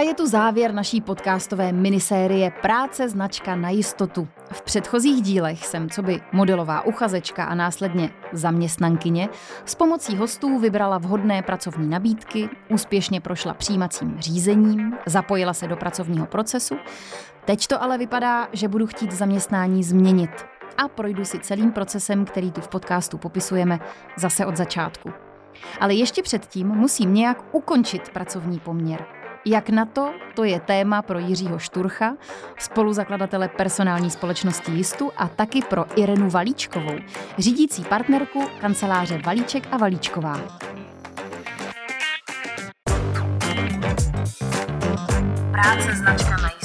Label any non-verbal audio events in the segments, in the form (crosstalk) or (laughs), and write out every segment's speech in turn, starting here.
A je tu závěr naší podcastové minisérie Práce značka na jistotu. V předchozích dílech jsem, co by modelová uchazečka a následně zaměstnankyně, s pomocí hostů vybrala vhodné pracovní nabídky, úspěšně prošla přijímacím řízením, zapojila se do pracovního procesu. Teď to ale vypadá, že budu chtít zaměstnání změnit a projdu si celým procesem, který tu v podcastu popisujeme, zase od začátku. Ale ještě předtím musím nějak ukončit pracovní poměr. Jak na to, to je téma pro Jiřího Šturcha, spoluzakladatele personální společnosti Jistu a taky pro Irenu Valíčkovou, řídící partnerku kanceláře Valíček a Valíčková. Práce značka na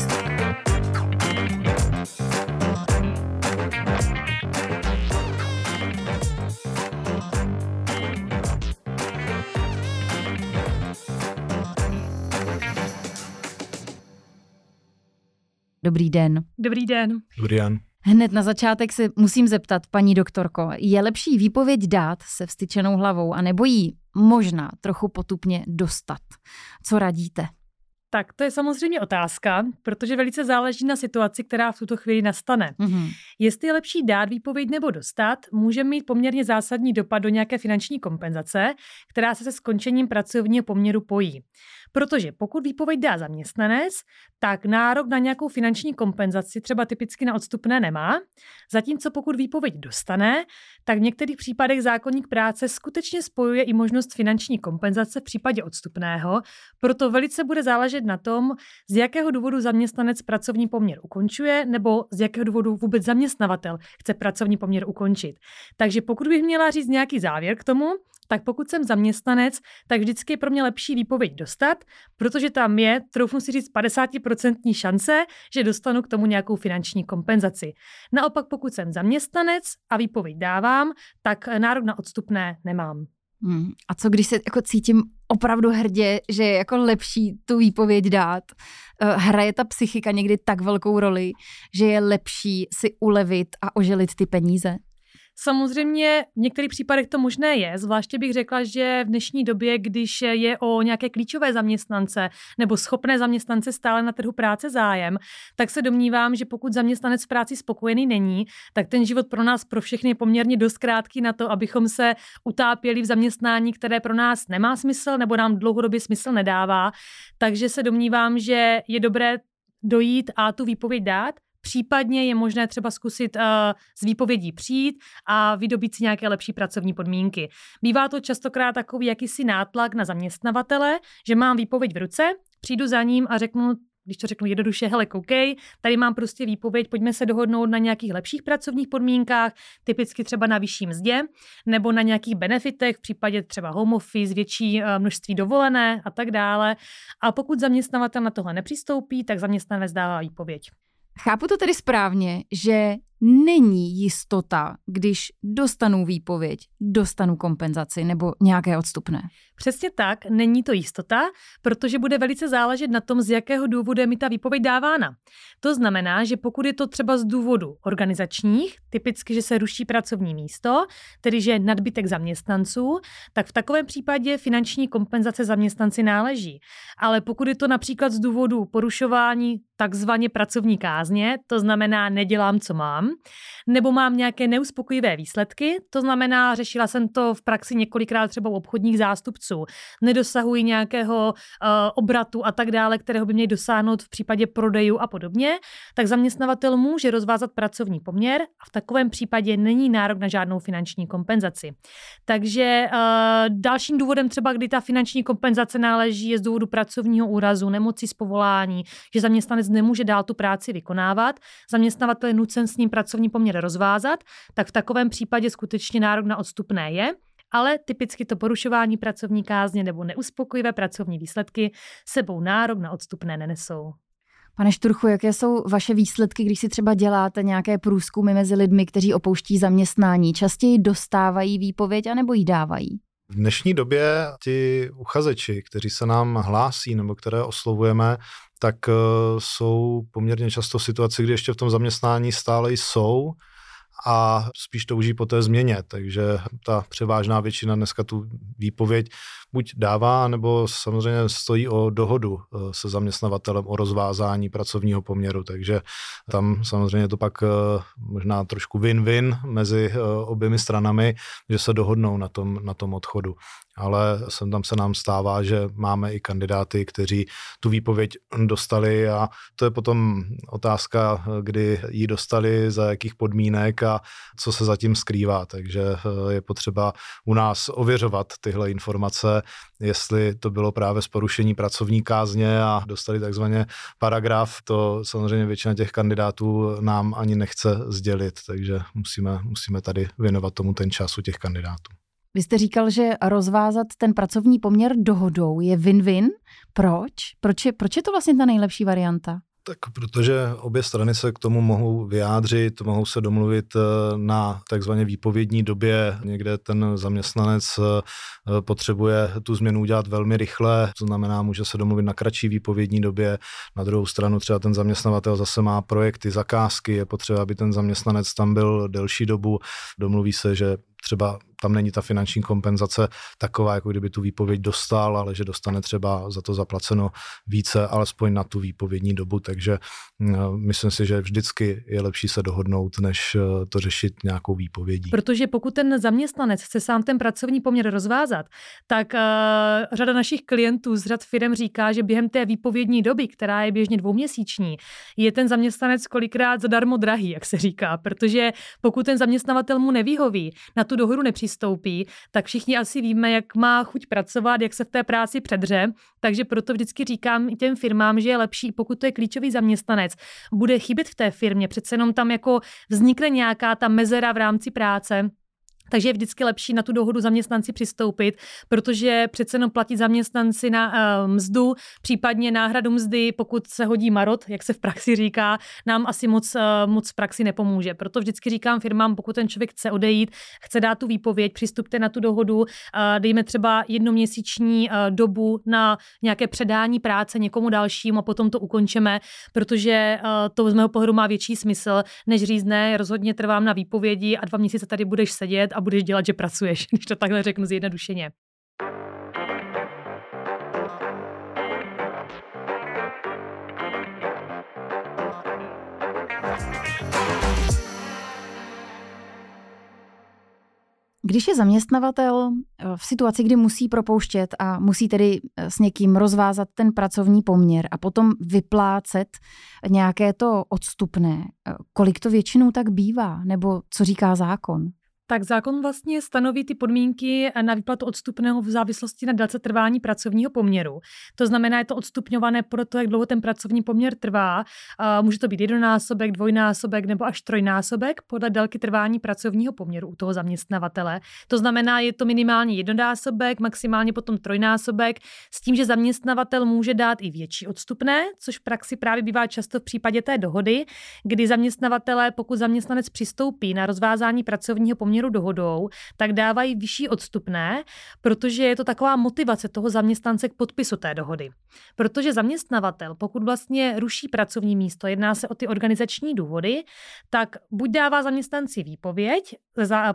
Dobrý den. Dobrý den. Dobrý den. Hned na začátek se musím zeptat, paní doktorko, je lepší výpověď dát se vstyčenou hlavou a nebo jí možná trochu potupně dostat? Co radíte? Tak to je samozřejmě otázka, protože velice záleží na situaci, která v tuto chvíli nastane. Mm-hmm. Jestli je lepší dát výpověď nebo dostat, může mít poměrně zásadní dopad do nějaké finanční kompenzace, která se se skončením pracovního poměru pojí. Protože pokud výpověď dá zaměstnanec, tak nárok na nějakou finanční kompenzaci, třeba typicky na odstupné, nemá. Zatímco pokud výpověď dostane, tak v některých případech zákonník práce skutečně spojuje i možnost finanční kompenzace v případě odstupného, proto velice bude záležet na tom, z jakého důvodu zaměstnanec pracovní poměr ukončuje nebo z jakého důvodu vůbec zaměstnavatel chce pracovní poměr ukončit. Takže pokud bych měla říct nějaký závěr k tomu, tak pokud jsem zaměstnanec, tak vždycky je pro mě lepší výpověď dostat, protože tam je, troufnu si říct, 50% šance, že dostanu k tomu nějakou finanční kompenzaci. Naopak, pokud jsem zaměstnanec a výpověď dávám, tak nárok na odstupné nemám. Hmm. A co když se jako cítím opravdu hrdě, že je jako lepší tu výpověď dát? Eh, hraje ta psychika někdy tak velkou roli, že je lepší si ulevit a oželit ty peníze? Samozřejmě v některých případech to možné je, zvláště bych řekla, že v dnešní době, když je o nějaké klíčové zaměstnance nebo schopné zaměstnance stále na trhu práce zájem, tak se domnívám, že pokud zaměstnanec v práci spokojený není, tak ten život pro nás, pro všechny je poměrně dost krátký na to, abychom se utápěli v zaměstnání, které pro nás nemá smysl nebo nám dlouhodobě smysl nedává. Takže se domnívám, že je dobré dojít a tu výpověď dát, Případně je možné třeba zkusit uh, z výpovědí přijít a vydobít si nějaké lepší pracovní podmínky. Bývá to častokrát takový jakýsi nátlak na zaměstnavatele, že mám výpověď v ruce, přijdu za ním a řeknu, když to řeknu jednoduše, hele, koukej, tady mám prostě výpověď, pojďme se dohodnout na nějakých lepších pracovních podmínkách, typicky třeba na vyšší mzdě, nebo na nějakých benefitech, v případě třeba home office, větší eh, množství dovolené a tak dále. A pokud zaměstnavatel na tohle nepřistoupí, tak zaměstnanec dává výpověď. Chápu to tedy správně, že není jistota, když dostanu výpověď, dostanu kompenzaci nebo nějaké odstupné. Přesně tak, není to jistota, protože bude velice záležet na tom, z jakého důvodu je mi ta výpověď dávána. To znamená, že pokud je to třeba z důvodu organizačních, typicky, že se ruší pracovní místo, tedy že je nadbytek zaměstnanců, tak v takovém případě finanční kompenzace zaměstnanci náleží. Ale pokud je to například z důvodu porušování takzvaně pracovní kázně, to znamená nedělám, co mám, nebo mám nějaké neuspokojivé výsledky, to znamená, řešila jsem to v praxi několikrát třeba u obchodních zástupců, nedosahují nějakého uh, obratu a tak dále, kterého by měli dosáhnout v případě prodejů a podobně, tak zaměstnavatel může rozvázat pracovní poměr a v takovém případě není nárok na žádnou finanční kompenzaci. Takže uh, dalším důvodem třeba, kdy ta finanční kompenzace náleží, je z důvodu pracovního úrazu, nemoci z povolání, že zaměstnanec nemůže dál tu práci vykonávat, zaměstnavatel je nucen s ním pracovní poměr rozvázat, tak v takovém případě skutečně nárok na odstupné je, ale typicky to porušování pracovní kázně nebo neuspokojivé pracovní výsledky sebou nárok na odstupné nenesou. Pane Šturchu, jaké jsou vaše výsledky, když si třeba děláte nějaké průzkumy mezi lidmi, kteří opouští zaměstnání? Častěji dostávají výpověď anebo ji dávají? V dnešní době ti uchazeči, kteří se nám hlásí nebo které oslovujeme, tak uh, jsou poměrně často v situaci, kdy ještě v tom zaměstnání stále jsou a spíš touží po té změně, takže ta převážná většina dneska tu výpověď buď dává, nebo samozřejmě stojí o dohodu eh, se zaměstnavatelem o rozvázání pracovního poměru, takže tam samozřejmě to pak eh, možná trošku win-win mezi eh, oběmi stranami, že se dohodnou na tom, na tom odchodu ale sem tam se nám stává, že máme i kandidáty, kteří tu výpověď dostali a to je potom otázka, kdy ji dostali, za jakých podmínek a co se zatím skrývá. Takže eh, je potřeba u nás ověřovat tyhle informace, jestli to bylo právě z porušení pracovní kázně a dostali takzvaně paragraf. To samozřejmě většina těch kandidátů nám ani nechce sdělit, takže musíme, musíme tady věnovat tomu ten čas u těch kandidátů. Vy jste říkal, že rozvázat ten pracovní poměr dohodou je win-win. Proč? Proč je, proč je to vlastně ta nejlepší varianta? Tak protože obě strany se k tomu mohou vyjádřit, mohou se domluvit eh, na takzvaně výpovědní době. Někde ten zaměstnanec eh, potřebuje tu změnu udělat velmi rychle, to znamená, může se domluvit na kratší výpovědní době. Na druhou stranu třeba ten zaměstnavatel zase má projekty, zakázky, je potřeba, aby ten zaměstnanec tam byl delší dobu. Domluví se, že třeba tam není ta finanční kompenzace taková, jako kdyby tu výpověď dostal, ale že dostane třeba za to zaplaceno více, alespoň na tu výpovědní dobu, takže mm, myslím si, že vždycky je lepší se dohodnout, než eh, to řešit nějakou výpovědí. Protože pokud ten zaměstnanec chce sám ten pracovní poměr rozvázat, tak uh, řada našich klientů z řad firm říká, že během té výpovědní doby, která je běžně dvouměsíční, je ten zaměstnanec kolikrát zadarmo drahý, jak se říká, protože pokud ten zaměstnavatel mu nevyhoví, na tu dohodu nepřistoupí, tak všichni asi víme, jak má chuť pracovat, jak se v té práci předře. Takže proto vždycky říkám těm firmám, že je lepší, pokud to je klíčový zaměstnanec, bude chybět v té firmě, přece jenom tam jako vznikne nějaká ta mezera v rámci práce, takže je vždycky lepší na tu dohodu zaměstnanci přistoupit, protože přece jenom platit zaměstnanci na uh, mzdu, případně náhradu mzdy, pokud se hodí marot, jak se v praxi říká, nám asi moc, uh, moc v praxi nepomůže. Proto vždycky říkám firmám, pokud ten člověk chce odejít, chce dát tu výpověď, přistupte na tu dohodu, uh, dejme třeba jednoměsíční dobu na nějaké předání práce někomu dalšímu a potom to ukončeme, protože to z mého pohledu má větší smysl, než řízne, rozhodně trvám na výpovědi a dva měsíce tady budeš sedět a budeš dělat, že pracuješ, (laughs) když to takhle řeknu zjednodušeně. Když je zaměstnavatel eh, v situaci, kdy musí propouštět a musí tedy eh, s někým rozvázat ten pracovní poměr a potom vyplácet nějaké to odstupné, eh, kolik to většinou tak bývá, nebo co říká zákon? Tak zákon vlastně stanoví ty podmínky na výplatu odstupného v závislosti na délce trvání pracovního poměru. To znamená, je to odstupňované podle toho, jak dlouho ten pracovní poměr trvá. Může to být jednonásobek, dvojnásobek nebo až trojnásobek podle délky trvání pracovního poměru u toho zaměstnavatele. To znamená, je to minimálně jednonásobek, maximálně potom trojnásobek, s tím, že zaměstnavatel může dát i větší odstupné, což v praxi právě bývá často v případě té dohody, kdy zaměstnavatele, pokud zaměstnanec přistoupí na rozvázání pracovního poměru, poměru dohodou, tak dávají vyšší odstupné, protože je to taková motivace toho zaměstnance k podpisu té dohody. Protože zaměstnavatel, pokud vlastně ruší pracovní místo, jedná se o ty organizační důvody, tak buď dává zaměstnanci výpověď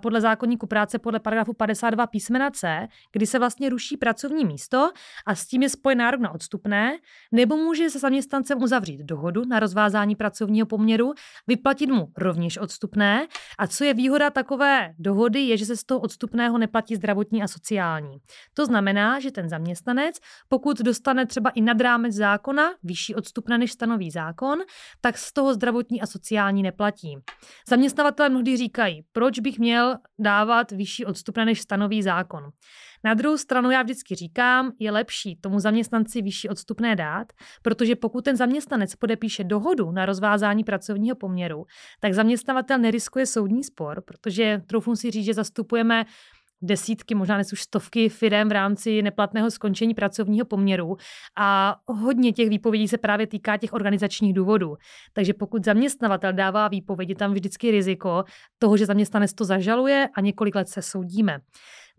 podle zákonníku práce podle paragrafu 52 písmena C, kdy se vlastně ruší pracovní místo a s tím je spojen nárok na odstupné, nebo může se zaměstnancem uzavřít dohodu na rozvázání pracovního poměru, vyplatit mu rovněž odstupné a co je výhoda takové dohody je, že se z toho odstupného neplatí zdravotní a sociální. To znamená, že ten zaměstnanec, pokud dostane třeba i nad rámec zákona vyšší odstupné, než stanoví zákon, tak z toho zdravotní a sociální neplatí. Zaměstnavatelé mnohdy říkají, proč bych měl dávat vyšší odstupné, než stanoví zákon. Na druhou stranu já vždycky říkám, je lepší tomu zaměstnanci vyšší odstupné dát, protože pokud ten zaměstnanec podepíše dohodu na rozvázání pracovního poměru, tak zaměstnavatel neriskuje soudní spor, protože troufnu si říct, že zastupujeme desítky, možná dnes už stovky firm v rámci neplatného skončení pracovního poměru a hodně těch výpovědí se právě týká těch organizačních důvodů. Takže pokud zaměstnavatel dává výpovědi, tam vždycky riziko toho, že zaměstnanec to zažaluje a několik let se soudíme.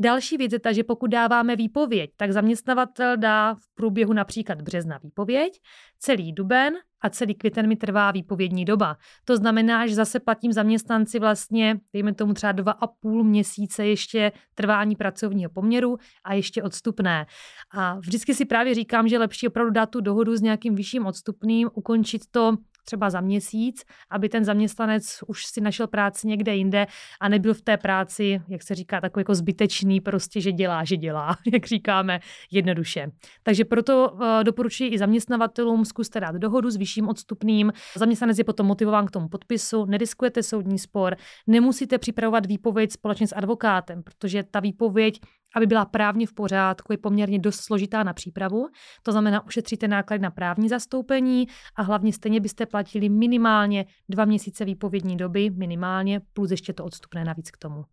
Další věc je ta, že pokud dáváme výpověď, tak zaměstnavatel dá v průběhu například března výpověď, celý duben a celý květen mi trvá výpovědní doba. To znamená, že zase platím zaměstnanci vlastně, dejme tomu třeba dva a půl měsíce ještě trvání pracovního poměru a ještě odstupné. A vždycky si právě říkám, že lepší opravdu dát tu dohodu s nějakým vyšším odstupným, ukončit to třeba za měsíc, aby ten zaměstnanec už si našel práci někde jinde a nebyl v té práci, jak se říká, takový jako zbytečný, prostě, že dělá, že dělá, (laughs) jak říkáme, jednoduše. Takže proto uh, doporučuji i zaměstnavatelům, zkuste dát dohodu s vyšším odstupným. Zaměstnanec je potom motivován k tomu podpisu, nediskujete soudní spor, nemusíte připravovat výpověď společně s advokátem, protože ta výpověď aby byla právně v pořádku, je poměrně dost složitá na přípravu. To znamená, ušetříte náklady na právní zastoupení a hlavně stejně byste platili minimálně dva měsíce výpovědní doby, minimálně, plus ještě to odstupné navíc k tomu.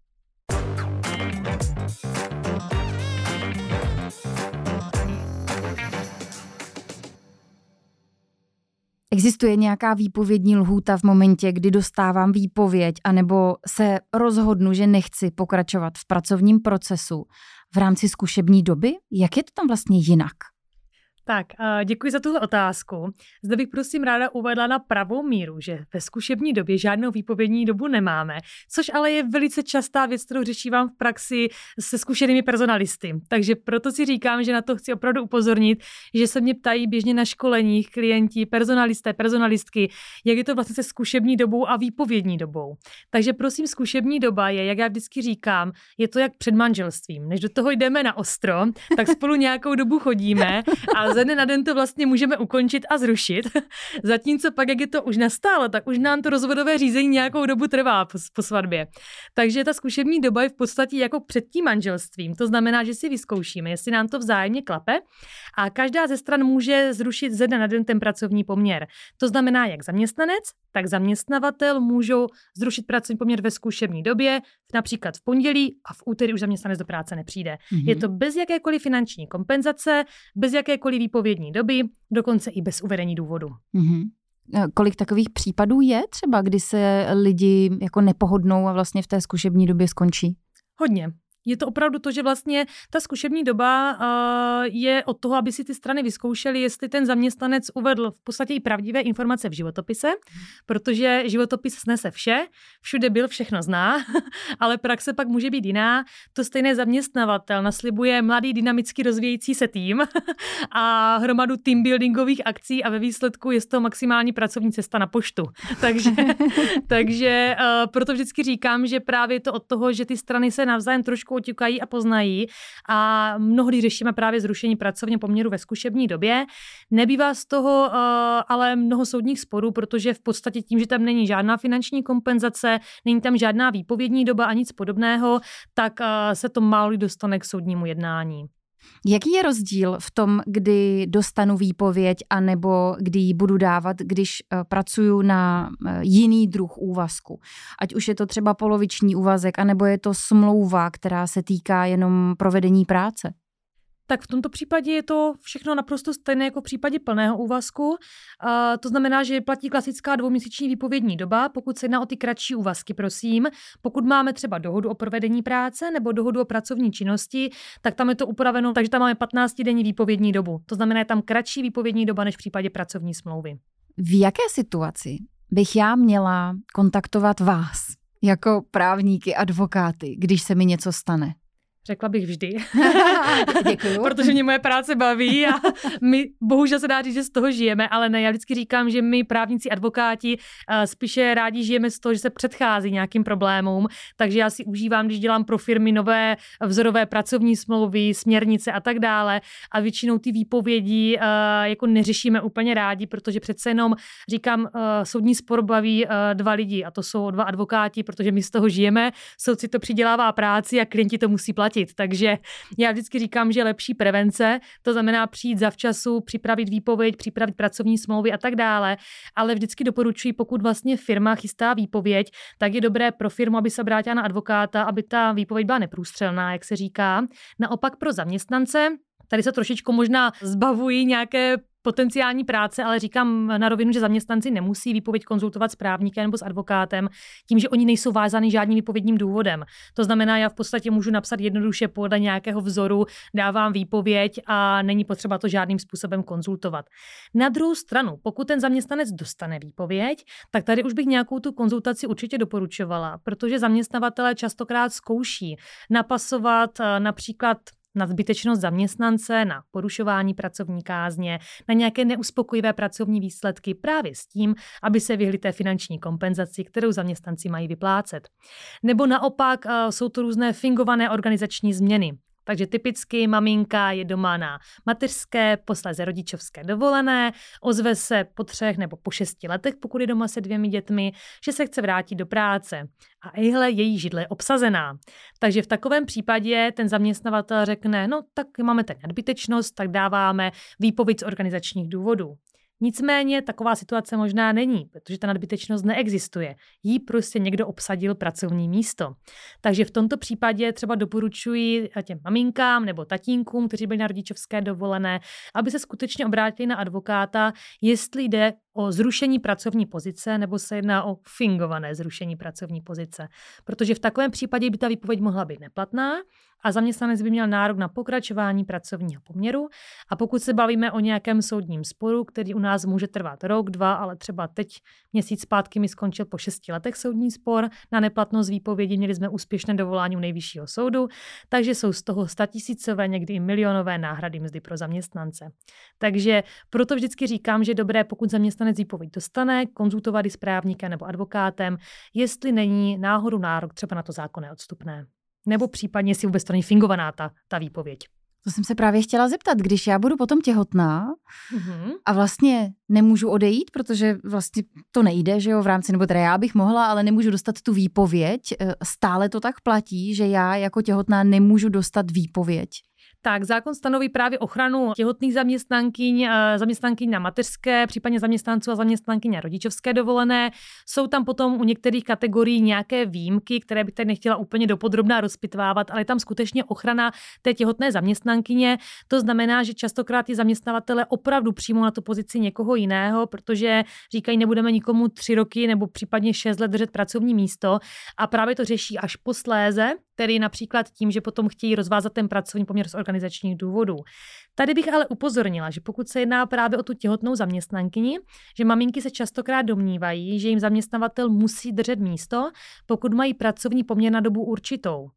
Existuje nějaká výpovědní lhůta v momentě, kdy dostávám výpověď, anebo se rozhodnu, že nechci pokračovat v pracovním procesu v rámci zkušební doby? Jak je to tam vlastně jinak? Tak, děkuji za tuhle otázku. Zde bych prosím ráda uvedla na pravou míru, že ve zkušební době žádnou výpovědní dobu nemáme, což ale je velice častá věc, kterou řešívám v praxi se zkušenými personalisty. Takže proto si říkám, že na to chci opravdu upozornit, že se mě ptají běžně na školeních klienti, personalisté, personalistky, jak je to vlastně se zkušební dobou a výpovědní dobou. Takže prosím, zkušební doba je, jak já vždycky říkám, je to jak před manželstvím. Než do toho jdeme na ostro, tak spolu nějakou dobu chodíme a ze dne na den to vlastně můžeme ukončit a zrušit. (laughs) Zatímco pak, jak je to už nastálo, tak už nám to rozvodové řízení nějakou dobu trvá po, po svatbě. Takže ta zkušební doba je v podstatě jako před tím manželstvím. To znamená, že si vyzkoušíme, jestli nám to vzájemně klape a každá ze stran může zrušit ze dne na den ten pracovní poměr. To znamená, jak zaměstnanec, tak zaměstnavatel můžou zrušit pracovní poměr ve zkušební době, například v pondělí a v úterý už zaměstnanec do práce nepřijde. Mm-hmm. Je to bez jakékoliv finanční kompenzace, bez jakékoliv výpovědní doby, dokonce i bez uvedení důvodu. Mm-hmm. Kolik takových případů je třeba, kdy se lidi jako nepohodnou a vlastně v té zkušební době skončí? Hodně je to opravdu to, že vlastně ta zkušební doba uh, je od toho, aby si ty strany vyzkoušely, jestli ten zaměstnanec uvedl v podstatě i pravdivé informace v životopise, protože životopis snese vše, všude byl, všechno zná, (laughs) ale praxe pak může být jiná. To stejné zaměstnavatel naslibuje mladý, dynamicky rozvíjející se tým (laughs) a hromadu team buildingových akcí a ve výsledku je to maximální pracovní cesta na poštu. (laughs) takže takže uh, proto vždycky říkám, že právě to od toho, že ty strany se navzájem trošku oťukají a poznají. A mnohdy řešíme právě zrušení pracovně poměru ve zkušební době. Nebývá z toho uh, ale mnoho soudních sporů, protože v podstatě tím, že tam není žádná finanční kompenzace, není tam žádná výpovědní doba a nic podobného, tak uh, se to málo dostane k soudnímu jednání. Jaký je rozdíl v tom, kdy dostanu výpověď a nebo kdy ji budu dávat, když eh, pracuji na eh, jiný druh úvazku? Ať už je to třeba poloviční úvazek, anebo je to smlouva, která se týká jenom provedení práce? Tak v tomto případě je to všechno naprosto stejné jako v případě plného úvazku. A to znamená, že platí klasická dvouměsíční výpovědní doba, pokud se jedná o ty kratší úvazky, prosím. Pokud máme třeba dohodu o provedení práce nebo dohodu o pracovní činnosti, tak tam je to upraveno, takže tam máme 15-denní výpovědní dobu. To znamená, je tam kratší výpovědní doba než v případě pracovní smlouvy. V jaké situaci bych já měla kontaktovat vás jako právníky, advokáty, když se mi něco stane? Řekla bych vždy. (laughs) Děkuju. (laughs) Protože mě moje práce baví a my bohužel se dá říct, že z toho žijeme, ale ne, já vždycky říkám, že my právníci, advokáti spíše rádi žijeme z toho, že se předchází nějakým problémům, takže já si užívám, když dělám pro firmy nové vzorové pracovní smlouvy, směrnice a tak dále a většinou ty výpovědi jako neřešíme úplně rádi, protože přece jenom říkám, soudní spor baví dva lidi a to jsou dva advokáti, protože my z toho žijeme, soudci to přidělává práci a klienti to musí platit platit. Takže já vždycky říkám, že lepší prevence, to znamená přijít zavčasu, připravit výpověď, připravit pracovní smlouvy a tak dále, ale vždycky doporučuji, pokud vlastně firma chystá výpověď, tak je dobré pro firmu, aby se obrátila na advokáta, aby ta výpověď byla neprůstřelná, jak se říká. Naopak pro zaměstnance Tady se trošičku možná zbavují nějaké potenciální práce, ale říkám na rovinu, že zaměstnanci nemusí výpověď konzultovat s právníkem nebo s advokátem, tím, že oni nejsou vázány žádným výpovědním důvodem. To znamená, já v podstatě můžu napsat jednoduše podle nějakého vzoru, dávám výpověď a není potřeba to žádným způsobem konzultovat. Na druhou stranu, pokud ten zaměstnanec dostane výpověď, tak tady už bych nějakou tu konzultaci určitě doporučovala, protože zaměstnavatelé častokrát zkouší napasovat eh, například na zbytečnost zaměstnance, na porušování pracovní kázně, na nějaké neuspokojivé pracovní výsledky právě s tím, aby se vyhli té finanční kompenzaci, kterou zaměstnanci mají vyplácet. Nebo naopak eh, jsou to různé fingované organizační změny. Takže typicky maminka je doma na mateřské, posléze rodičovské dovolené, ozve se po třech nebo po šesti letech, pokud je doma se dvěmi dětmi, že se chce vrátit do práce. A ihle její židle je obsazená. Takže v takovém případě ten zaměstnavatel řekne, no tak máme ten nadbytečnost, tak dáváme výpověď z organizačních důvodů. Nicméně taková situace možná není, protože ta nadbytečnost neexistuje. Jí prostě někdo obsadil pracovní místo. Takže v tomto případě třeba doporučuji těm maminkám nebo tatínkům, kteří byli na rodičovské dovolené, aby se skutečně obrátili na advokáta, jestli jde o zrušení pracovní pozice nebo se jedná o fingované zrušení pracovní pozice. Protože v takovém případě by ta výpověď mohla být neplatná a zaměstnanec by měl nárok na pokračování pracovního poměru. A pokud se bavíme o nějakém soudním sporu, který u nás může trvat rok, dva, ale třeba teď měsíc zpátky mi skončil po šesti letech soudní spor na neplatnost výpovědi, měli jsme úspěšné dovolání u nejvyššího soudu, takže jsou z toho statisícové, někdy i milionové náhrady mzdy pro zaměstnance. Takže proto vždycky říkám, že dobré, pokud zaměstnanec výpověď dostane, konzultovat s právníkem nebo advokátem, jestli není náhodou nárok třeba na to zákonné odstupné. Nebo případně si vůbec to není fingovaná ta, ta výpověď. To jsem se právě chtěla zeptat, když já budu potom těhotná mm-hmm. a vlastně nemůžu odejít, protože vlastně to nejde, že jo, v rámci, nebo teda já bych mohla, ale nemůžu dostat tu výpověď. Eh, stále to tak platí, že já jako těhotná nemůžu dostat výpověď. Tak zákon stanoví právě ochranu těhotných zaměstnankyň, eh, zaměstnankyň na mateřské, případně zaměstnanců a zaměstnankyň na rodičovské dovolené. Jsou tam potom u některých kategorií nějaké výjimky, které bych tady nechtěla úplně dopodrobná rozpitvávat, ale je tam skutečně ochrana té těhotné zaměstnankyně. To znamená, že častokrát ty zaměstnavatele opravdu přijmou na tu pozici někoho jiného, protože říkají, nebudeme nikomu tři roky nebo případně šest let držet pracovní místo a právě to řeší až posléze, tedy například tím, že potom chtějí rozvázat ten pracovní poměr z organizačních důvodů. Tady bych ale upozornila, že pokud se jedná právě o tu těhotnou zaměstnankyni, že maminky se častokrát domnívají, že jim zaměstnavatel musí držet místo, pokud mají pracovní poměr na dobu určitou.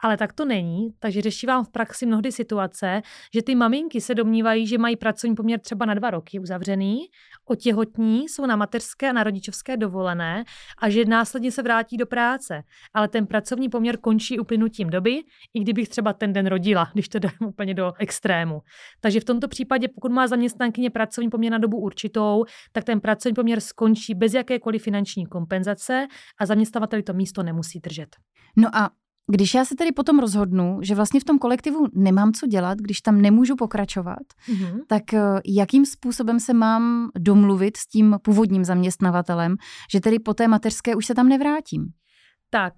Ale tak to není, takže řeší vám v praxi mnohdy situace, že ty maminky se domnívají, že mají pracovní poměr třeba na dva roky uzavřený, otěhotní, jsou na mateřské a na rodičovské dovolené a že následně se vrátí do práce. Ale ten pracovní poměr končí uplynutím doby, i kdybych třeba ten den rodila, když to dám úplně do extrému. Takže v tomto případě, pokud má zaměstnankyně pracovní poměr na dobu určitou, tak ten pracovní poměr skončí bez jakékoliv finanční kompenzace a zaměstnavatel to místo nemusí držet. No a když já se tedy potom rozhodnu, že vlastně v tom kolektivu nemám co dělat, když tam nemůžu pokračovat, mm-hmm. tak eh, jakým způsobem se mám domluvit s tím původním zaměstnavatelem, že tedy po té mateřské už se tam nevrátím? Tak,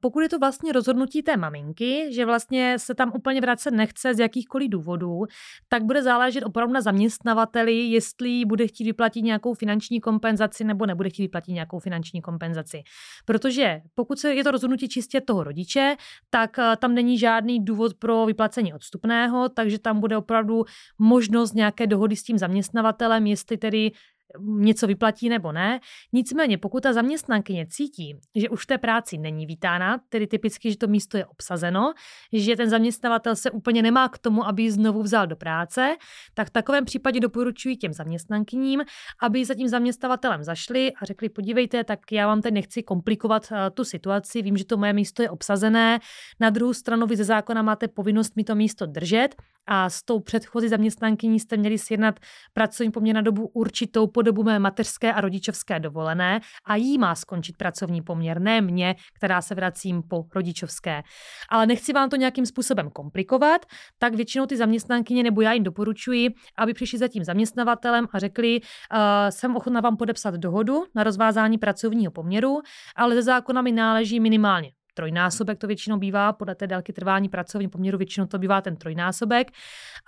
pokud je to vlastně rozhodnutí té maminky, že vlastně se tam úplně vracet nechce z jakýchkoliv důvodů, tak bude záležet opravdu na zaměstnavateli, jestli bude chtít vyplatit nějakou finanční kompenzaci nebo nebude chtít vyplatit nějakou finanční kompenzaci. Protože pokud se je to rozhodnutí čistě toho rodiče, tak tam není žádný důvod pro vyplacení odstupného, takže tam bude opravdu možnost nějaké dohody s tím zaměstnavatelem, jestli tedy něco vyplatí nebo ne. Nicméně, pokud ta zaměstnankyně cítí, že už v té práci není vítána, tedy typicky, že to místo je obsazeno, že ten zaměstnavatel se úplně nemá k tomu, aby ji znovu vzal do práce, tak v takovém případě doporučuji těm zaměstnankyním, aby za tím zaměstnavatelem zašli a řekli, podívejte, tak já vám teď nechci komplikovat uh, tu situaci, vím, že to moje místo je obsazené, na druhou stranu vy ze zákona máte povinnost mi to místo držet a s tou předchozí zaměstnankyní jste měli sjednat pracovní poměr na dobu určitou po dobu mé mateřské a rodičovské dovolené a jí má skončit pracovní poměr, ne mě, která se vracím po rodičovské. Ale nechci vám to nějakým způsobem komplikovat, tak většinou ty zaměstnankyně nebo já jim doporučuji, aby přišli za tím zaměstnavatelem a řekli, uh, jsem ochotná vám podepsat dohodu na rozvázání pracovního poměru, ale ze zákona mi náleží minimálně trojnásobek to většinou bývá, podle té délky trvání pracovní poměru většinou to bývá ten trojnásobek.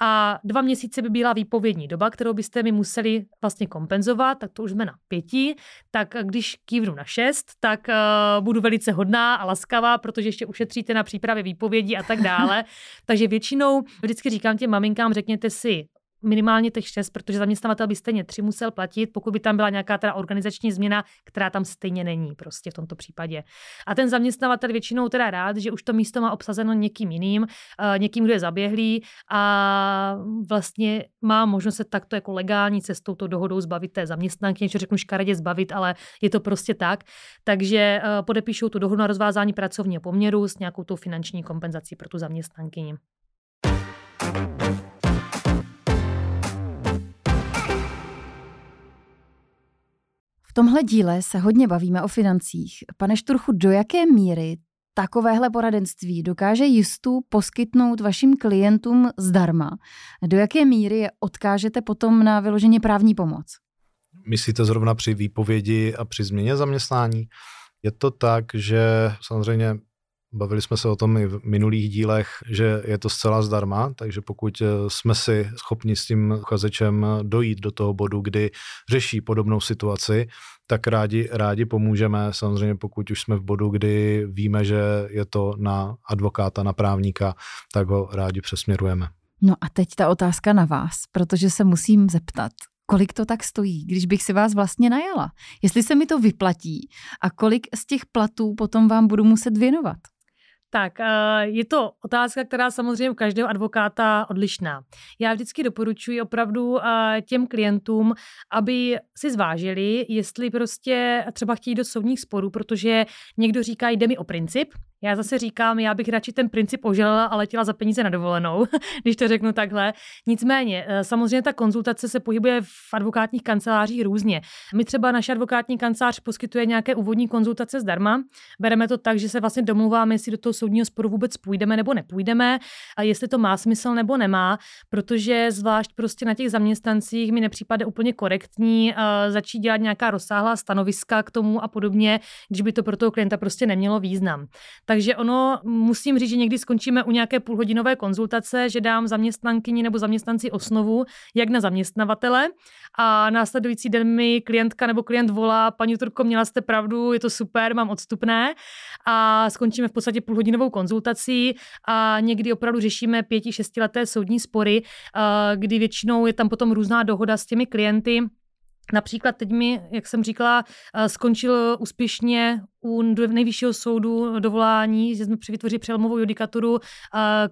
A dva měsíce by byla výpovědní doba, kterou byste mi museli vlastně kompenzovat, tak to už jsme na pěti. Tak když kývnu na šest, tak uh, budu velice hodná a laskavá, protože ještě ušetříte na přípravě výpovědí a tak dále. (laughs) Takže většinou vždycky říkám těm maminkám, řekněte si, minimálně těch šest, protože zaměstnavatel by stejně tři musel platit, pokud by tam byla nějaká teda organizační změna, která tam stejně není prostě v tomto případě. A ten zaměstnavatel většinou teda rád, že už to místo má obsazeno někým jiným, uh, někým, kdo je zaběhlý a vlastně má možnost se takto jako legální cestou to dohodou zbavit té zaměstnanky, něco řeknu škaredě zbavit, ale je to prostě tak. Takže uh, podepíšou tu dohodu na rozvázání pracovního poměru s nějakou tou finanční kompenzací pro tu zaměstnankyni. Tomhle díle se hodně bavíme o financích. Pane Šturchu, do jaké míry takovéhle poradenství dokáže jistu poskytnout vašim klientům zdarma? Do jaké míry je odkážete potom na vyloženě právní pomoc? Myslíte zrovna při výpovědi a při změně zaměstnání? Je to tak, že samozřejmě Bavili jsme se o tom i v minulých dílech, že je to zcela zdarma, takže pokud eh, jsme si schopni s tím uchazečem dojít do toho bodu, kdy řeší podobnou situaci, tak rádi, rádi pomůžeme. Samozřejmě pokud už jsme v bodu, kdy víme, že je to na advokáta, na právníka, tak ho rádi přesměrujeme. No a teď ta otázka na vás, protože se musím zeptat, kolik to tak stojí, když bych si vás vlastně najala? Jestli se mi to vyplatí a kolik z těch platů potom vám budu muset věnovat? Tak, je to otázka, která samozřejmě u každého advokáta odlišná. Já vždycky doporučuji opravdu těm klientům, aby si zvážili, jestli prostě třeba chtějí do soudních sporů, protože někdo říká, jde mi o princip, já zase říkám, já bych radši ten princip oželela a letěla za peníze na dovolenou, (laughs) když to řeknu takhle. Nicméně, eh, samozřejmě ta konzultace se pohybuje v advokátních kancelářích různě. My třeba naše advokátní kancelář poskytuje nějaké úvodní konzultace zdarma. Bereme to tak, že se vlastně domluváme, jestli do toho soudního sporu vůbec půjdeme nebo nepůjdeme, a jestli to má smysl nebo nemá, protože zvlášť prostě na těch zaměstnancích mi nepřipadá úplně korektní uh, začít dělat nějaká rozsáhlá stanoviska k tomu a podobně, když by to pro toho klienta prostě nemělo význam. Takže ono, musím říct, že někdy skončíme u nějaké půlhodinové konzultace, že dám zaměstnankyni nebo zaměstnanci osnovu, jak na zaměstnavatele. A následující den mi klientka nebo klient volá, paní Turko, měla jste pravdu, je to super, mám odstupné. A skončíme v podstatě půlhodinovou konzultací a někdy opravdu řešíme pěti, šestileté soudní spory, kdy většinou je tam potom různá dohoda s těmi klienty, Například teď mi, jak jsem říkala, skončil úspěšně u nejvyššího soudu dovolání, že jsme vytvořili přelomovou judikaturu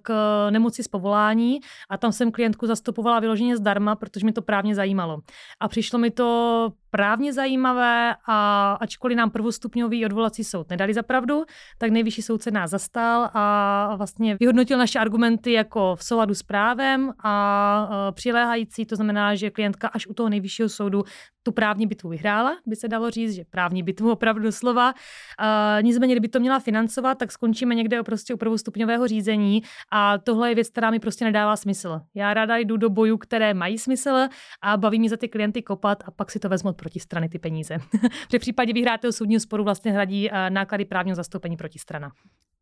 k nemoci z povolání a tam jsem klientku zastupovala vyloženě zdarma, protože mi to právně zajímalo. A přišlo mi to právně zajímavé a ačkoliv nám prvostupňový odvolací soud nedali za pravdu, tak nejvyšší soud se nás zastal a vlastně vyhodnotil naše argumenty jako v souladu s právem a přiléhající, to znamená, že klientka až u toho nejvyššího soudu tu právní bitvu vyhrála, by se dalo říct, že právní bitvu opravdu slova. Uh, nicméně, kdyby to měla financovat, tak skončíme někde prostě u prvostupňového řízení a tohle je věc, která mi prostě nedává smysl. Já ráda jdu do bojů, které mají smysl a baví mě za ty klienty kopat a pak si to vezmu od protistrany ty peníze. (laughs) v případě vyhrátého soudního sporu vlastně hradí uh, náklady právního zastoupení protistrana.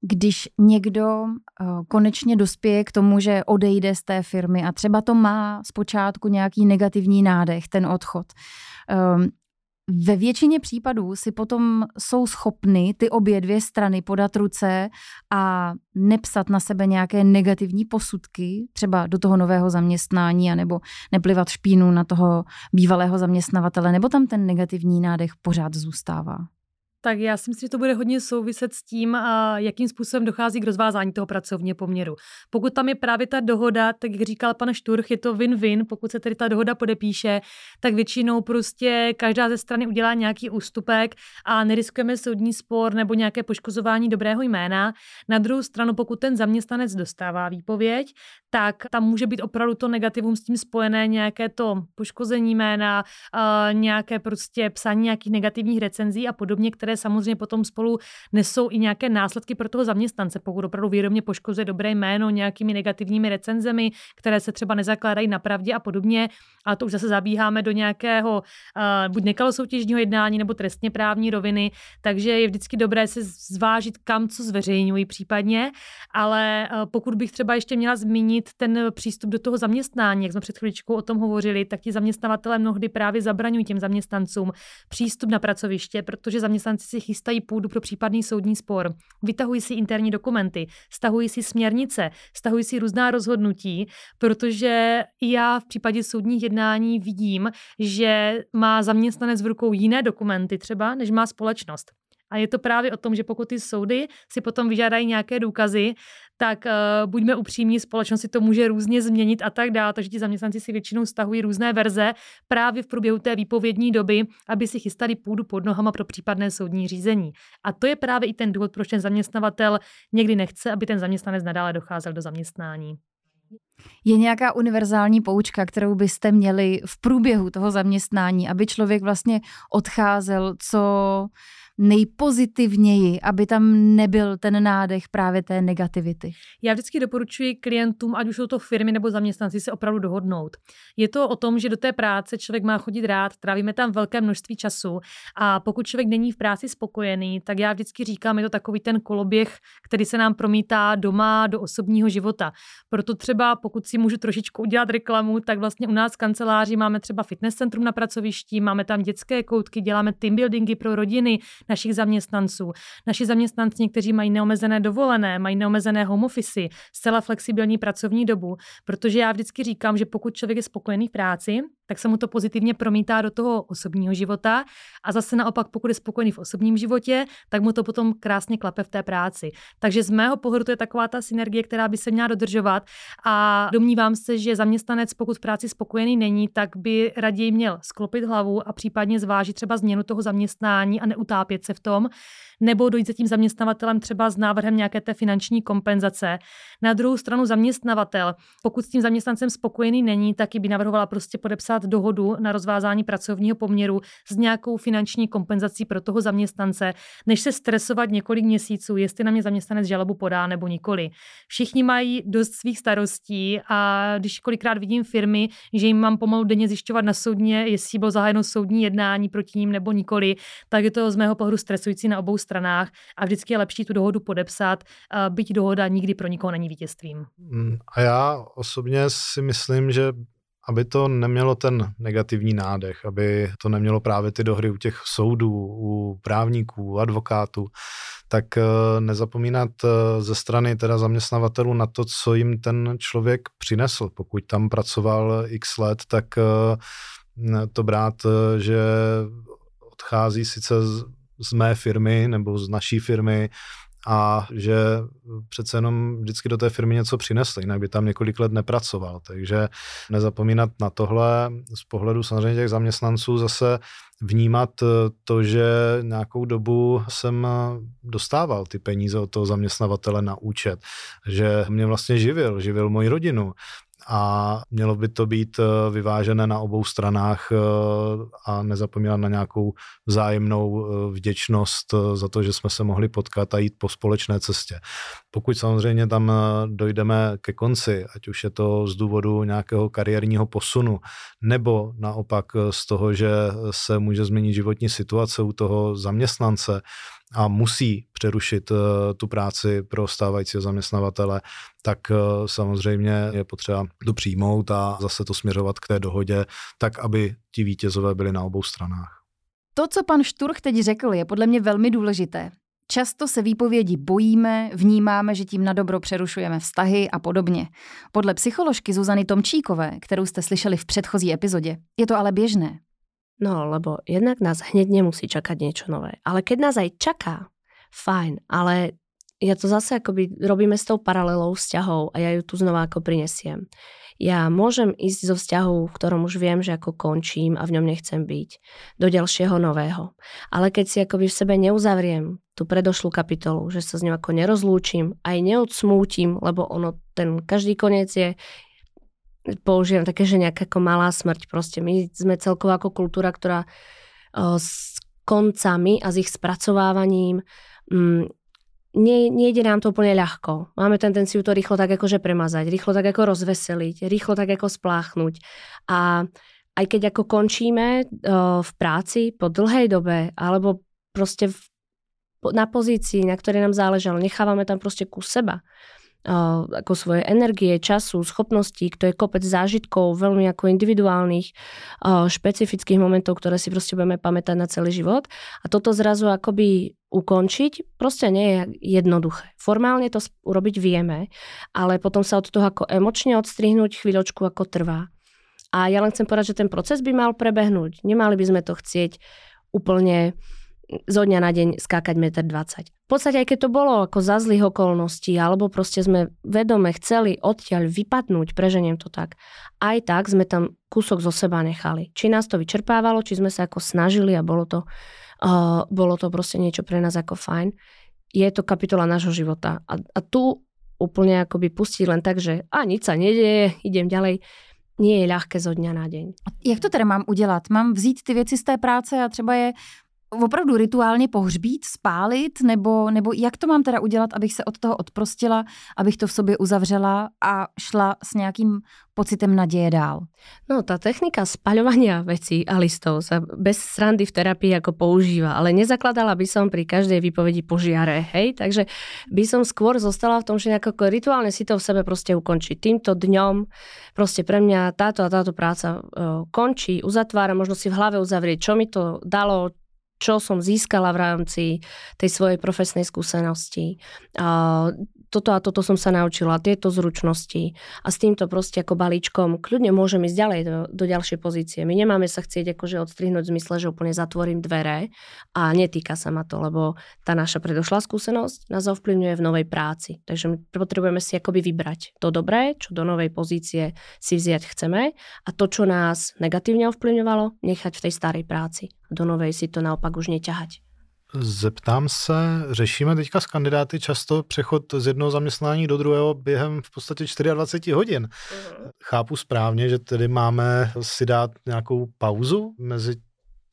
Když někdo uh, konečně dospěje k tomu, že odejde z té firmy a třeba to má zpočátku nějaký negativní nádech, ten odchod, ve většině případů si potom jsou schopny ty obě dvě strany podat ruce a nepsat na sebe nějaké negativní posudky, třeba do toho nového zaměstnání, anebo neplivat špínu na toho bývalého zaměstnavatele, nebo tam ten negativní nádech pořád zůstává. Tak já si myslím, že to bude hodně souviset s tím, jakým způsobem dochází k rozvázání toho pracovního poměru. Pokud tam je právě ta dohoda, tak jak říkal pan Šturch, je to win-win, pokud se tedy ta dohoda podepíše, tak většinou prostě každá ze strany udělá nějaký ústupek a neriskujeme soudní spor nebo nějaké poškozování dobrého jména. Na druhou stranu, pokud ten zaměstnanec dostává výpověď, tak tam může být opravdu to negativum s tím spojené, nějaké to poškození jména, nějaké prostě psání nějakých negativních recenzí a podobně, které samozřejmě potom spolu nesou i nějaké následky pro toho zaměstnance, pokud opravdu výrobně poškozuje dobré jméno nějakými negativními recenzemi, které se třeba nezakládají na pravdě a podobně. A to už zase zabíháme do nějakého uh, buď nekalosoutěžního jednání nebo trestně právní roviny, takže je vždycky dobré se zvážit, kam co zveřejňují případně, ale uh, pokud bych třeba ještě měla zmínit ten přístup do toho zaměstnání, jak jsme před chvíličkou o tom hovořili, tak ti zaměstnavatele mnohdy právě zabraňují těm zaměstnancům přístup na pracoviště, protože zaměstnanci si chystají půdu pro případný soudní spor, vytahují si interní dokumenty, stahují si směrnice, stahují si různá rozhodnutí, protože já v případě soudních jednání vidím, že má zaměstnanec v rukou jiné dokumenty třeba, než má společnost. A je to právě o tom, že pokud ty soudy si potom vyžádají nějaké důkazy, tak uh, buďme upřímní, společnost si to může různě změnit a tak dále. Takže ti zaměstnanci si většinou stahují různé verze právě v průběhu té výpovědní doby, aby si chystali půdu pod nohama pro případné soudní řízení. A to je právě i ten důvod, proč ten zaměstnavatel někdy nechce, aby ten zaměstnanec nadále docházel do zaměstnání. Je nějaká univerzální poučka, kterou byste měli v průběhu toho zaměstnání, aby člověk vlastně odcházel co nejpozitivněji, aby tam nebyl ten nádech právě té negativity? Já vždycky doporučuji klientům, ať už jsou to firmy nebo zaměstnanci, se opravdu dohodnout. Je to o tom, že do té práce člověk má chodit rád, trávíme tam velké množství času a pokud člověk není v práci spokojený, tak já vždycky říkám, je to takový ten koloběh, který se nám promítá doma do osobního života. Proto třeba, pokud si můžu trošičku udělat reklamu, tak vlastně u nás v kanceláři máme třeba fitness centrum na pracovišti, máme tam dětské koutky, děláme team buildingy pro rodiny, našich zaměstnanců. Naši zaměstnanci někteří mají neomezené dovolené, mají neomezené home office, zcela flexibilní pracovní dobu, protože já vždycky říkám, že pokud člověk je spokojený v práci, tak se mu to pozitivně promítá do toho osobního života a zase naopak, pokud je spokojený v osobním životě, tak mu to potom krásně klape v té práci. Takže z mého pohledu to je taková ta synergie, která by se měla dodržovat a domnívám se, že zaměstnanec, pokud v práci spokojený není, tak by raději měl sklopit hlavu a případně zvážit třeba změnu toho zaměstnání a neutápět se v tom, nebo dojít za tím zaměstnavatelem třeba s návrhem nějaké té finanční kompenzace. Na druhou stranu zaměstnavatel, pokud s tím zaměstnancem spokojený není, tak by navrhovala prostě podepsat dohodu na rozvázání pracovního poměru s nějakou finanční kompenzací pro toho zaměstnance, než se stresovat několik měsíců, jestli na mě zaměstnanec žalobu podá nebo nikoli. Všichni mají dost svých starostí a když kolikrát vidím firmy, že jim mám pomalu denně zjišťovat na soudně, jestli bylo zahájeno soudní jednání proti ním nebo nikoli, tak je to z mého pohledu stresující na obou stranách a vždycky je lepší tu dohodu podepsat, byť dohoda nikdy pro nikoho není vítězstvím. Mm, a já osobně si myslím, že aby to nemělo ten negativní nádech, aby to nemělo právě ty dohry u těch soudů, u právníků, u advokátů, tak eh, nezapomínat eh, ze strany teda zaměstnavatelů na to, co jim ten člověk přinesl. Pokud tam pracoval x let, tak eh, to brát, že odchází sice z mé firmy nebo z naší firmy a že přece jenom vždycky do té firmy něco přinesl, jinak by tam několik let nepracoval. Takže nezapomínat na tohle z pohledu samozřejmě těch zaměstnanců zase vnímat to, že nějakou dobu jsem dostával ty peníze od toho zaměstnavatele na účet, že mě vlastně živil, živil moji rodinu, a mělo by to být eh, vyvážené na obou stranách eh, a nezapomínat na nějakou vzájemnou eh, vděčnost za to, že jsme se mohli potkat a jít po společné cestě. Pokud samozřejmě tam dojdeme ke konci, ať už je to z důvodu nějakého kariérního posunu, nebo naopak z toho, že se může změnit životní situace u toho zaměstnance, a musí přerušit eh, tu práci pro stávajícího zaměstnavatele, tak eh, samozřejmě je potřeba to přijmout a zase to směřovat k té dohodě, tak aby ti vítězové byli na obou stranách. To, co pan Šturch teď řekl, je podle mě velmi důležité. Často se výpovědi bojíme, vnímáme, že tím na dobro přerušujeme vztahy a podobně. Podle psycholožky Zuzany Tomčíkové, kterou jste slyšeli v předchozí epizodě, je to ale běžné. No, lebo jednak nás hneď nemusí čakať niečo nové. Ale keď nás aj čaká, fajn, ale ja to zase akoby robíme s tou paralelou vzťahov a ja ju tu znova ako prinesiem. Ja môžem ísť zo vzťahu, v ktorom už viem, že ako končím a v ňom nechcem byť, do ďalšieho nového. Ale keď si akoby v sebe neuzavriem tú predošlú kapitolu, že sa s ňou ako nerozlúčim, aj neodsmútim, lebo ono, ten každý koniec je použijem také, že nejaká ako malá smrť. Proste my sme celková ako kultúra, ktorá o, s koncami a s ich spracovávaním mm, nie, nejde nám to úplne ľahko. Máme tendenciu to rýchlo tak akože premazať, rýchlo tak ako rozveseliť, rýchlo tak ako spláchnuť. A aj keď ako končíme uh, v práci po dlhej dobe, alebo proste v, na pozícii, na ktorej nám záležalo, nechávame tam proste kus seba ako svoje energie, času, schopností, to je kopec zážitkov, veľmi ako individuálnych, špecifických momentov, ktoré si proste budeme pamätať na celý život. A toto zrazu akoby ukončiť proste nie je jednoduché. Formálne to urobiť vieme, ale potom sa od toho ako emočne odstrihnúť chvíľočku ako trvá. A ja len chcem povedať, že ten proces by mal prebehnúť. Nemali by sme to chcieť úplne zo dňa na deň skákať 1,20 m. Podstate aj keď to bolo ako za zlých okolností, alebo proste sme vedome chceli odtiaľ vypadnúť, preženiem to tak, aj tak sme tam kúsok zo seba nechali. Či nás to vyčerpávalo, či sme sa ako snažili a bolo to, uh, bolo to proste niečo pre nás ako fajn. Je to kapitola nášho života. A, a tu úplne akoby pustiť len tak, že a nič sa nedieje, idem ďalej nie je ľahké zo dňa na deň. Jak to teda mám udělat? Mám vzít ty věci z té práce a třeba je opravdu rituálně pohřbít, spálit, nebo, nebo jak to mám teda udělat, abych se od toho odprostila, abych to v sobě uzavřela a šla s nějakým pocitem naděje dál? No, tá technika spaľovania vecí a listov sa bez srandy v terapii ako používa, ale nezakladala by som pri každej výpovedi požiare, hej? Takže by som skôr zostala v tom, že nejako rituálne si to v sebe proste ukončiť. Týmto dňom proste pre mňa táto a táto práca uh, končí, uzatvára, možno si v hlave uzavrieť, čo mi to dalo, čo som získala v rámci tej svojej profesnej skúsenosti. Toto a toto som sa naučila, tieto zručnosti a s týmto proste ako balíčkom kľudne môžem ísť ďalej do, do ďalšej pozície. My nemáme sa chcieť akože odstrihnúť v zmysle, že úplne zatvorím dvere a netýka sa ma to, lebo tá naša predošlá skúsenosť nás ovplyvňuje v novej práci. Takže my potrebujeme si akoby vybrať to dobré, čo do novej pozície si vziať chceme a to, čo nás negatívne ovplyvňovalo, nechať v tej starej práci. Do novej si to naopak už neťahať. Zeptám se, řešíme teďka s kandidáty často přechod z jednoho zaměstnání do druhého během v podstatě 24 hodin. Uh-huh. Chápu správně, že tedy máme si dát nějakou pauzu mezi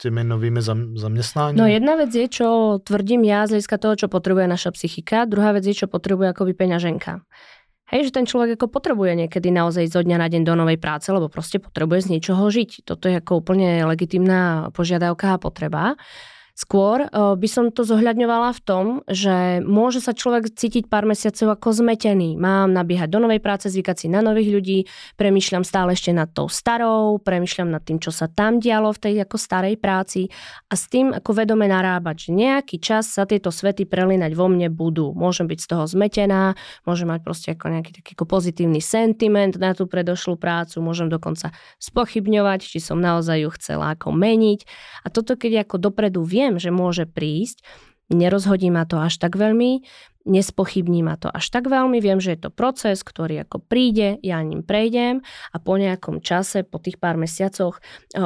těmi novými zaměstnáními? No jedna vec je, čo tvrdím ja z hľadiska toho, čo potrebuje naša psychika, druhá vec je, čo potrebuje akoby peňaženka. Hej, že ten človek ako potrebuje niekedy naozaj zo dňa na deň do novej práce, lebo proste potrebuje z niečoho žiť. Toto je ako úplne legitimná požiadavka a potreba. Skôr by som to zohľadňovala v tom, že môže sa človek cítiť pár mesiacov ako zmetený. Mám nabiehať do novej práce, zvykať si na nových ľudí, premýšľam stále ešte nad tou starou, premýšľam nad tým, čo sa tam dialo v tej ako starej práci a s tým ako vedome narábať, že nejaký čas sa tieto svety prelinať vo mne budú. Môžem byť z toho zmetená, môžem mať proste ako nejaký taký ako pozitívny sentiment na tú predošlú prácu, môžem dokonca spochybňovať, či som naozaj ju chcela ako meniť. A toto keď ako dopredu viem, viem, že môže prísť, nerozhodí ma to až tak veľmi, nespochybní ma to až tak veľmi, viem, že je to proces, ktorý ako príde, ja ním prejdem a po nejakom čase, po tých pár mesiacoch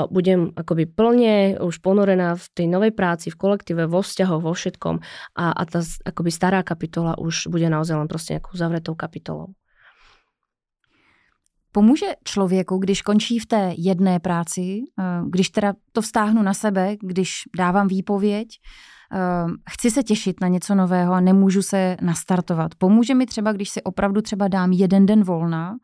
budem akoby plne už ponorená v tej novej práci, v kolektíve, vo vzťahoch, vo všetkom a, a tá akoby stará kapitola už bude naozaj len proste nejakou zavretou kapitolou. Pomůže člověku, když končí v té jedné práci, eh, když teda to vztáhnu na sebe, když dávám výpověď, eh, chci se těšit na něco nového a nemůžu se nastartovat. Pomůže mi třeba, když si opravdu třeba dám jeden den volna,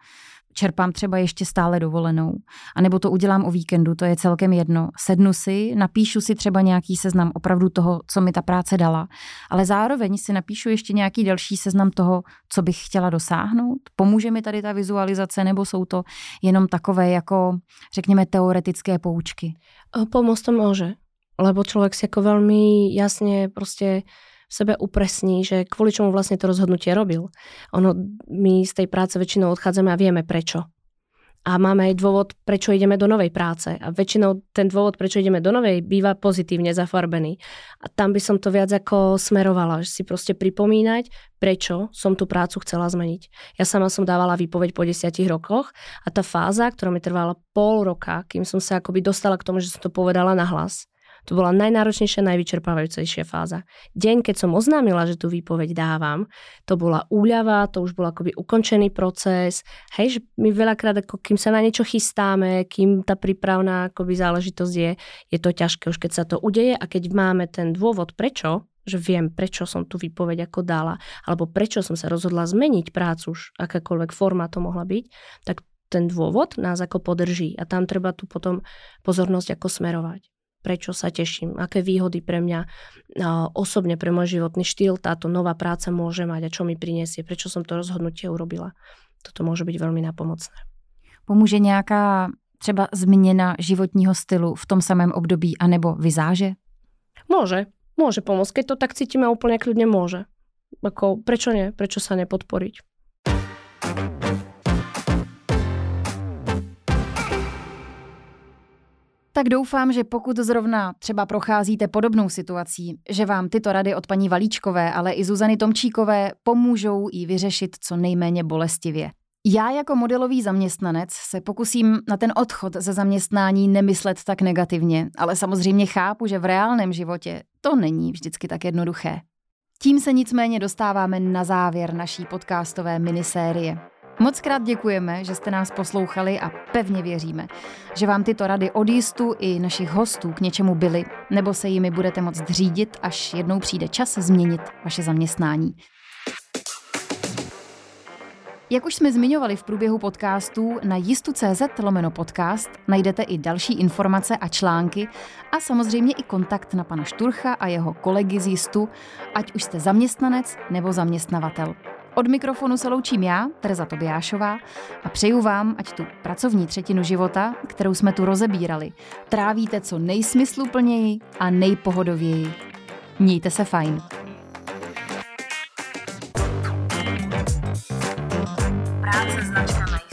čerpám třeba ještě stále dovolenou, anebo to udělám o víkendu, to je celkem jedno. Sednu si, napíšu si třeba nějaký seznam opravdu toho, co mi ta práce dala, ale zároveň si napíšu ještě nějaký další seznam toho, co bych chtěla dosáhnout. Pomůže mi tady ta vizualizace, nebo jsou to jenom takové jako, řekněme, teoretické poučky? Pomôcť to môže, lebo človek si ako veľmi jasne proste v sebe upresní, že kvôli čomu vlastne to rozhodnutie robil. Ono, my z tej práce väčšinou odchádzame a vieme prečo. a máme aj dôvod, prečo ideme do novej práce. A väčšinou ten dôvod, prečo ideme do novej, býva pozitívne zafarbený. A tam by som to viac ako smerovala, že si proste pripomínať, prečo som tú prácu chcela zmeniť. Ja sama som dávala výpoveď po desiatich rokoch a tá fáza, ktorá mi trvala pol roka, kým som sa akoby dostala k tomu, že som to povedala na hlas, to bola najnáročnejšia, najvyčerpávajúcejšia fáza. Deň, keď som oznámila, že tú výpoveď dávam, to bola úľava, to už bol akoby ukončený proces. Hej, že my veľakrát, ako kým sa na niečo chystáme, kým tá prípravná akoby záležitosť je, je to ťažké už keď sa to udeje a keď máme ten dôvod prečo, že viem, prečo som tú výpoveď ako dala, alebo prečo som sa rozhodla zmeniť prácu, už akákoľvek forma to mohla byť, tak ten dôvod nás ako podrží a tam treba tu potom pozornosť ako smerovať prečo sa teším, aké výhody pre mňa osobne, pre môj životný štýl táto nová práca môže mať a čo mi prinesie, prečo som to rozhodnutie urobila. Toto môže byť veľmi napomocné. Pomůže nějaká třeba změna životního stylu v tom samém období anebo vizáže? Môže, môže pomôcť. Keď to tak cítime úplne kľudne, môže. Ako, prečo nie? Prečo sa nepodporiť? Tak doufám, že pokud zrovna třeba procházíte podobnou situací, že vám tyto rady od paní Valíčkové, ale i Zuzany Tomčíkové pomůžou ji vyřešit co nejméně bolestivě. Já jako modelový zaměstnanec se pokusím na ten odchod ze zaměstnání nemyslet tak negativně, ale samozřejmě chápu, že v reálném životě to není vždycky tak jednoduché. Tím se nicméně dostáváme na závěr naší podcastové minisérie. Moc krát děkujeme, že jste nás poslouchali a pevně věříme, že vám tyto rady od jistu i našich hostů k něčemu byly, nebo se jimi budete moct řídit, až jednou přijde čas změnit vaše zaměstnání. Jak už jsme zmiňovali v průběhu podcastů, na jistu.cz lomeno podcast najdete i další informace a články a samozřejmě i kontakt na pana Šturcha a jeho kolegy z jistu, ať už jste zaměstnanec nebo zaměstnavatel. Od mikrofonu se loučím já, Tereza Tobiášová, a přeju vám, ať tu pracovní třetinu života, kterou jsme tu rozebírali, trávíte co nejsmysluplněji a nejpohodověji. Mějte se fajn. Práce značka